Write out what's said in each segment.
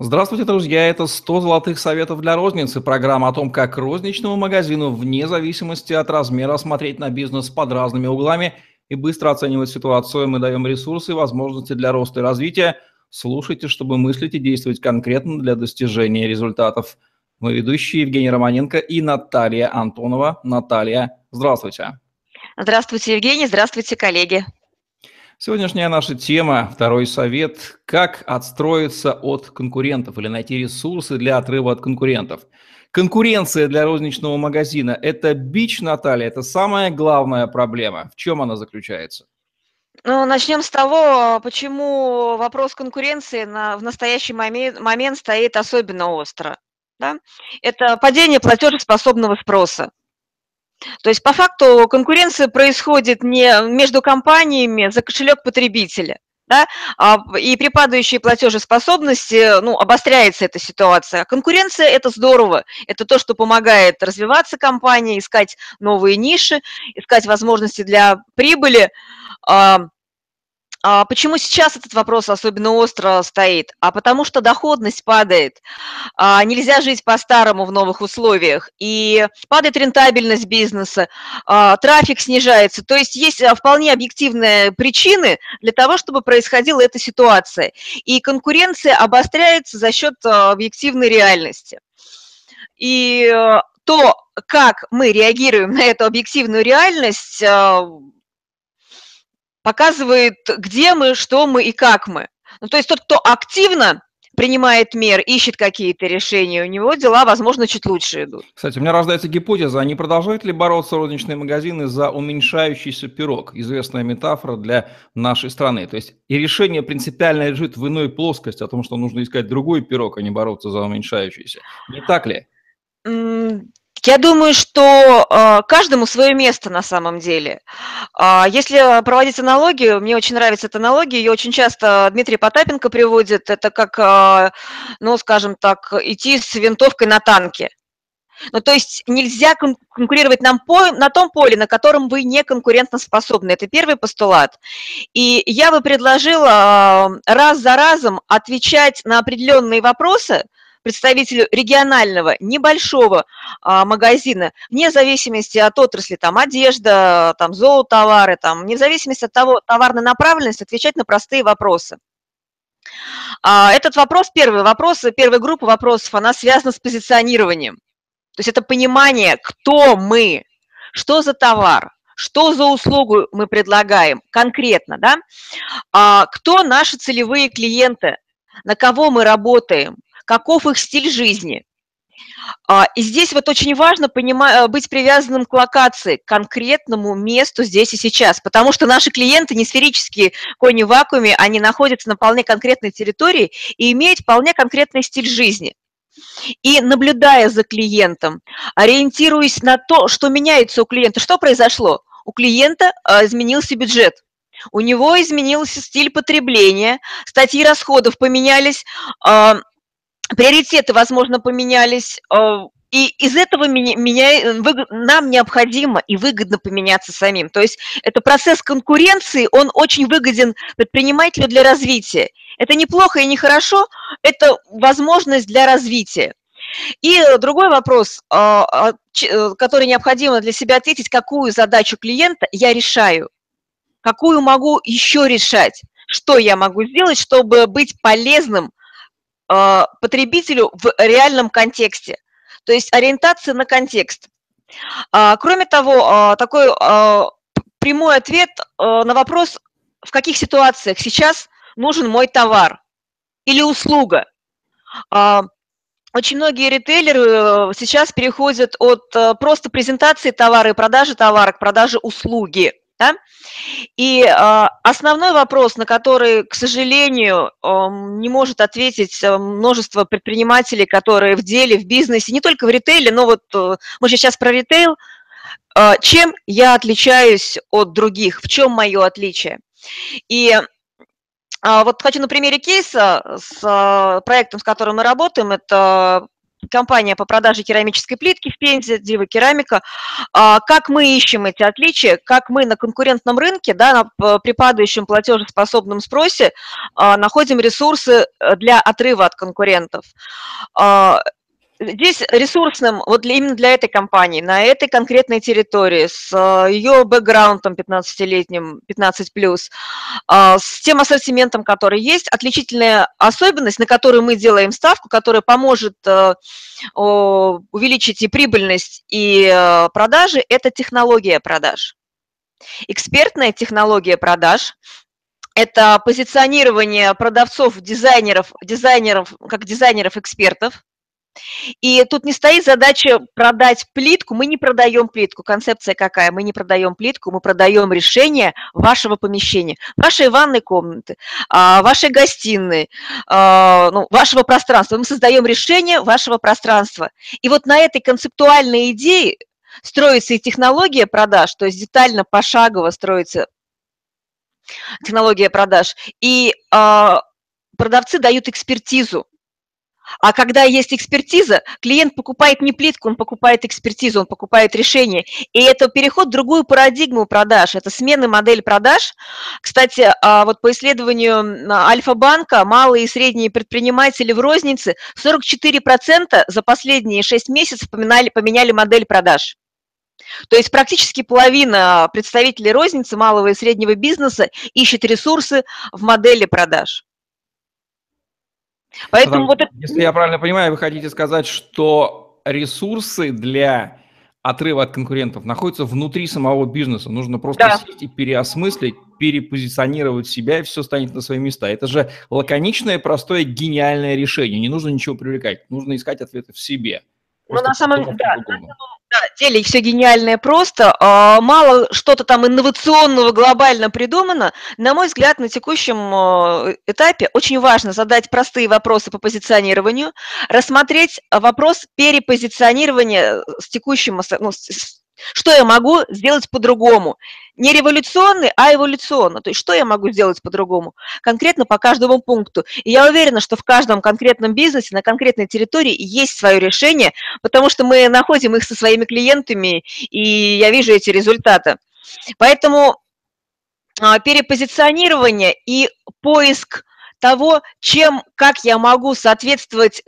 Здравствуйте, друзья! Это 100 золотых советов для розницы. Программа о том, как розничному магазину вне зависимости от размера смотреть на бизнес под разными углами и быстро оценивать ситуацию. Мы даем ресурсы и возможности для роста и развития. Слушайте, чтобы мыслить и действовать конкретно для достижения результатов. Мы ведущие Евгений Романенко и Наталья Антонова. Наталья, здравствуйте. Здравствуйте, Евгений. Здравствуйте, коллеги. Сегодняшняя наша тема, второй совет, как отстроиться от конкурентов или найти ресурсы для отрыва от конкурентов. Конкуренция для розничного магазина – это бич, Наталья, это самая главная проблема. В чем она заключается? Ну, начнем с того, почему вопрос конкуренции на, в настоящий момент, момент стоит особенно остро. Да? Это падение платежеспособного спроса. То есть по факту конкуренция происходит не между компаниями за кошелек потребителя, да, а, и при падающей платежеспособности ну, обостряется эта ситуация. Конкуренция – это здорово, это то, что помогает развиваться компании, искать новые ниши, искать возможности для прибыли. А, почему сейчас этот вопрос особенно остро стоит? А потому что доходность падает. А нельзя жить по-старому в новых условиях. И падает рентабельность бизнеса, а трафик снижается. То есть есть вполне объективные причины для того, чтобы происходила эта ситуация. И конкуренция обостряется за счет объективной реальности. И то, как мы реагируем на эту объективную реальность, показывает, где мы, что мы и как мы. Ну, то есть тот, кто активно принимает мер, ищет какие-то решения, у него дела, возможно, чуть лучше идут. Кстати, у меня рождается гипотеза, а не продолжают ли бороться розничные магазины за уменьшающийся пирог? Известная метафора для нашей страны. То есть и решение принципиально лежит в иной плоскости, о том, что нужно искать другой пирог, а не бороться за уменьшающийся. Не так ли? Я думаю, что э, каждому свое место на самом деле. Э, если проводить аналогию, мне очень нравится эта аналогия, ее очень часто Дмитрий Потапенко приводит, это как, э, ну, скажем так, идти с винтовкой на танке. Ну, то есть нельзя конкурировать на, на том поле, на котором вы не конкурентоспособны. Это первый постулат. И я бы предложила раз за разом отвечать на определенные вопросы, представителю регионального небольшого а, магазина, вне зависимости от отрасли, там одежда, там зоотовары, там, вне зависимости от того, товарной направленности, отвечать на простые вопросы. А, этот вопрос, первый вопрос, первая группа вопросов, она связана с позиционированием. То есть это понимание, кто мы, что за товар, что за услугу мы предлагаем конкретно, да? А, кто наши целевые клиенты, на кого мы работаем, каков их стиль жизни. А, и здесь вот очень важно понимать, быть привязанным к локации, к конкретному месту здесь и сейчас, потому что наши клиенты не сферические кони в вакууме, они находятся на вполне конкретной территории и имеют вполне конкретный стиль жизни. И наблюдая за клиентом, ориентируясь на то, что меняется у клиента, что произошло? У клиента а, изменился бюджет, у него изменился стиль потребления, статьи расходов поменялись, а, приоритеты, возможно, поменялись, э, и из этого меня, меня, нам необходимо и выгодно поменяться самим. То есть это процесс конкуренции, он очень выгоден предпринимателю для развития. Это неплохо и не хорошо, это возможность для развития. И другой вопрос, э, а, э, который необходимо для себя ответить, какую задачу клиента я решаю, какую могу еще решать, что я могу сделать, чтобы быть полезным потребителю в реальном контексте. То есть ориентация на контекст. А, кроме того, а, такой прямой ответ на вопрос, в каких ситуациях сейчас нужен мой товар или услуга. Очень многие ритейлеры э, сейчас переходят от э, просто презентации товара и продажи товара к продаже услуги. Да? И э, основной вопрос, на который, к сожалению, э, не может ответить э, множество предпринимателей, которые в деле, в бизнесе, не только в ритейле, но вот э, мы же сейчас про ритейл, э, чем я отличаюсь от других, в чем мое отличие. И вот хочу на примере кейса с проектом, с которым мы работаем, это компания по продаже керамической плитки в Пензе, Дива Керамика. А, как мы ищем эти отличия, как мы на конкурентном рынке, да, на, при падающем платежеспособном спросе а, находим ресурсы э, для отрыва от конкурентов. Здесь ресурсным, вот именно для этой компании, на этой конкретной территории, с э, ее бэкграундом 15-летним, 15+, а, с тем ассортиментом, который есть, отличительная особенность, на которую мы делаем ставку, которая поможет э, увеличить и прибыльность, и э, продажи, это технология продаж. Экспертная технология продаж это позиционирование продавцов, дизайнеров, дизайнеров как дизайнеров-экспертов, и тут не стоит задача продать плитку. Мы не продаем плитку. Концепция какая? Мы не продаем плитку, мы продаем решение вашего помещения, вашей ванной комнаты, а, вашей гостиной, а, ну, вашего пространства. Мы создаем решение вашего пространства. И вот на этой концептуальной идее строится и технология продаж, то есть детально, пошагово строится технология продаж. И а, продавцы дают экспертизу а когда есть экспертиза, клиент покупает не плитку, он покупает экспертизу, он покупает решение. И это переход в другую парадигму продаж, это смена модели продаж. Кстати, а, вот по исследованию Альфа-банка, малые и средние предприниматели в рознице 44% за последние 6 месяцев поменяли, поменяли модель продаж. То есть практически половина представителей розницы малого и среднего бизнеса ищет ресурсы в модели продаж. Поэтому вот это... Если я правильно понимаю, вы хотите сказать, что ресурсы для отрыва от конкурентов находятся внутри самого бизнеса. Нужно просто да. сесть и переосмыслить, перепозиционировать себя, и все станет на свои места. Это же лаконичное, простое, гениальное решение. Не нужно ничего привлекать, нужно искать ответы в себе. Ну, на самом, да, на самом да, деле все гениальное просто. А, мало что-то там инновационного глобально придумано. На мой взгляд, на текущем а, этапе очень важно задать простые вопросы по позиционированию, рассмотреть вопрос перепозиционирования с текущим, ну, с что я могу сделать по-другому? Не революционный, а эволюционно. То есть что я могу сделать по-другому? Конкретно по каждому пункту. И я уверена, что в каждом конкретном бизнесе, на конкретной территории есть свое решение, потому что мы находим их со своими клиентами, и я вижу эти результаты. Поэтому а, перепозиционирование и поиск того, чем, как я могу соответствовать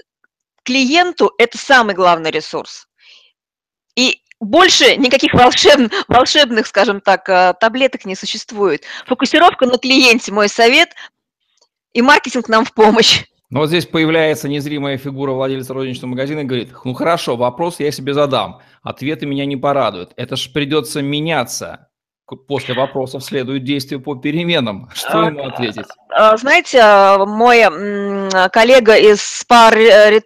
клиенту, это самый главный ресурс. И больше никаких волшеб, волшебных, скажем так, э, таблеток не существует. Фокусировка на клиенте – мой совет, и маркетинг нам в помощь. Но вот здесь появляется незримая фигура владельца розничного магазина и говорит, ну хорошо, вопрос я себе задам, ответы меня не порадуют. Это ж придется меняться после вопросов следует действие по переменам. Что ему ответить? А, знаете, мой коллега из Spar,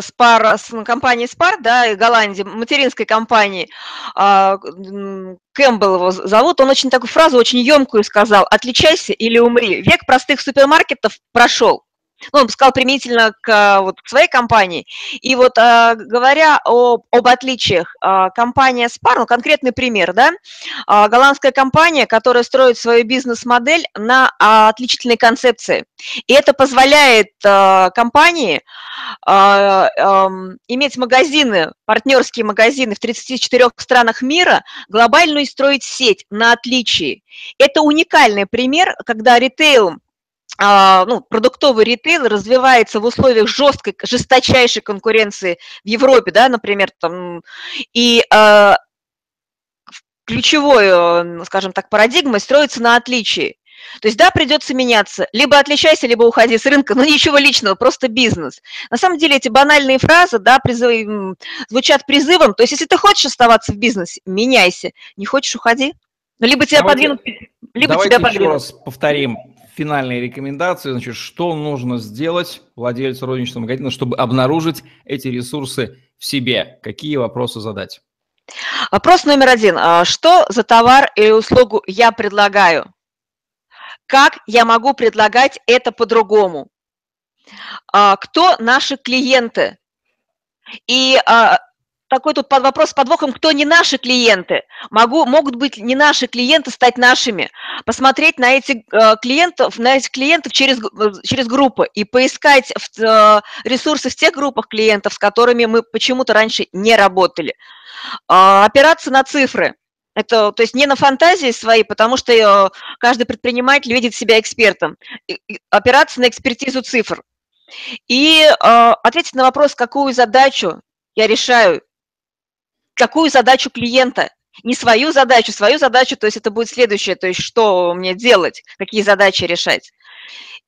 Spar, с компании Spar, да, из Голландии, материнской компании, а, Кэмпбелл его зовут, он очень такую фразу, очень емкую сказал, отличайся или умри. Век простых супермаркетов прошел ну, он сказал применительно к, вот, к своей компании. И вот э, говоря о, об отличиях, э, компания Spar, ну, конкретный пример, да, голландская компания, которая строит свою бизнес-модель на отличительной концепции. И это позволяет компании иметь магазины, партнерские магазины в 34 странах мира, глобальную строить сеть на отличии. Это уникальный пример, когда ритейл а, ну, продуктовый ритейл развивается в условиях жесткой, жесточайшей конкуренции в Европе, да, например, там, и э, ключевой, скажем так, парадигмой строится на отличии. То есть, да, придется меняться. Либо отличайся, либо уходи с рынка, но ничего личного, просто бизнес. На самом деле эти банальные фразы, да, призыв, звучат призывом. То есть, если ты хочешь оставаться в бизнесе, меняйся. Не хочешь, уходи. Либо тебя давайте, подвинут, либо давайте тебя подвинут. еще раз повторим финальные рекомендации, значит, что нужно сделать владельцу розничного магазина, чтобы обнаружить эти ресурсы в себе? Какие вопросы задать? Вопрос номер один. А что за товар или услугу я предлагаю? Как я могу предлагать это по-другому? А кто наши клиенты? И а, такой тут под вопрос с подвохом, кто не наши клиенты. Могу, могут быть не наши клиенты стать нашими. Посмотреть на этих э, клиентов, на этих клиентов через, э, через группы и поискать э, ресурсы в тех группах клиентов, с которыми мы почему-то раньше не работали. Э, опираться на цифры. Это, то есть не на фантазии свои, потому что каждый предприниматель видит себя экспертом. Опираться на экспертизу цифр. И ответить на вопрос, какую задачу я решаю, какую задачу клиента, не свою задачу, свою задачу, то есть это будет следующее, то есть что мне делать, какие задачи решать.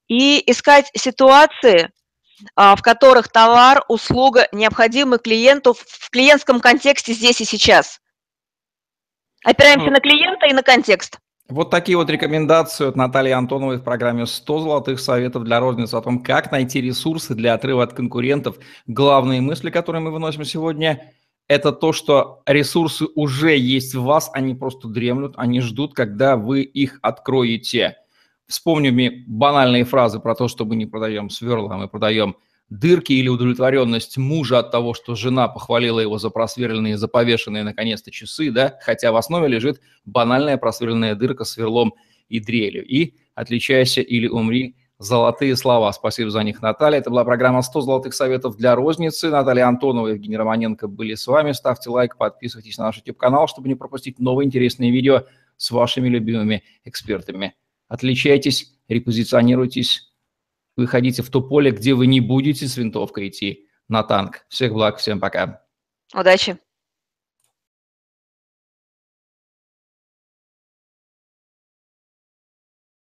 И искать ситуации, а, в которых товар, услуга необходимы клиенту в клиентском контексте здесь и сейчас. Опираемся на клиента и на контекст. Вот такие вот рекомендации от Натальи Антоновой в программе «100 золотых советов для розницы» о том, как найти ресурсы для отрыва от конкурентов. Главные мысли, которые мы выносим сегодня, это то, что ресурсы уже есть в вас, они просто дремлют, они ждут, когда вы их откроете. Вспомним банальные фразы про то, что мы не продаем сверла, а мы продаем дырки или удовлетворенность мужа от того, что жена похвалила его за просверленные, за повешенные наконец-то часы, да, хотя в основе лежит банальная просверленная дырка сверлом и дрелью. И «Отличайся или умри» золотые слова. Спасибо за них, Наталья. Это была программа «100 золотых советов для розницы». Наталья Антонова и Евгений Романенко были с вами. Ставьте лайк, подписывайтесь на наш YouTube-канал, чтобы не пропустить новые интересные видео с вашими любимыми экспертами. Отличайтесь, репозиционируйтесь, выходите в то поле, где вы не будете с винтовкой идти на танк. Всех благ, всем пока. Удачи.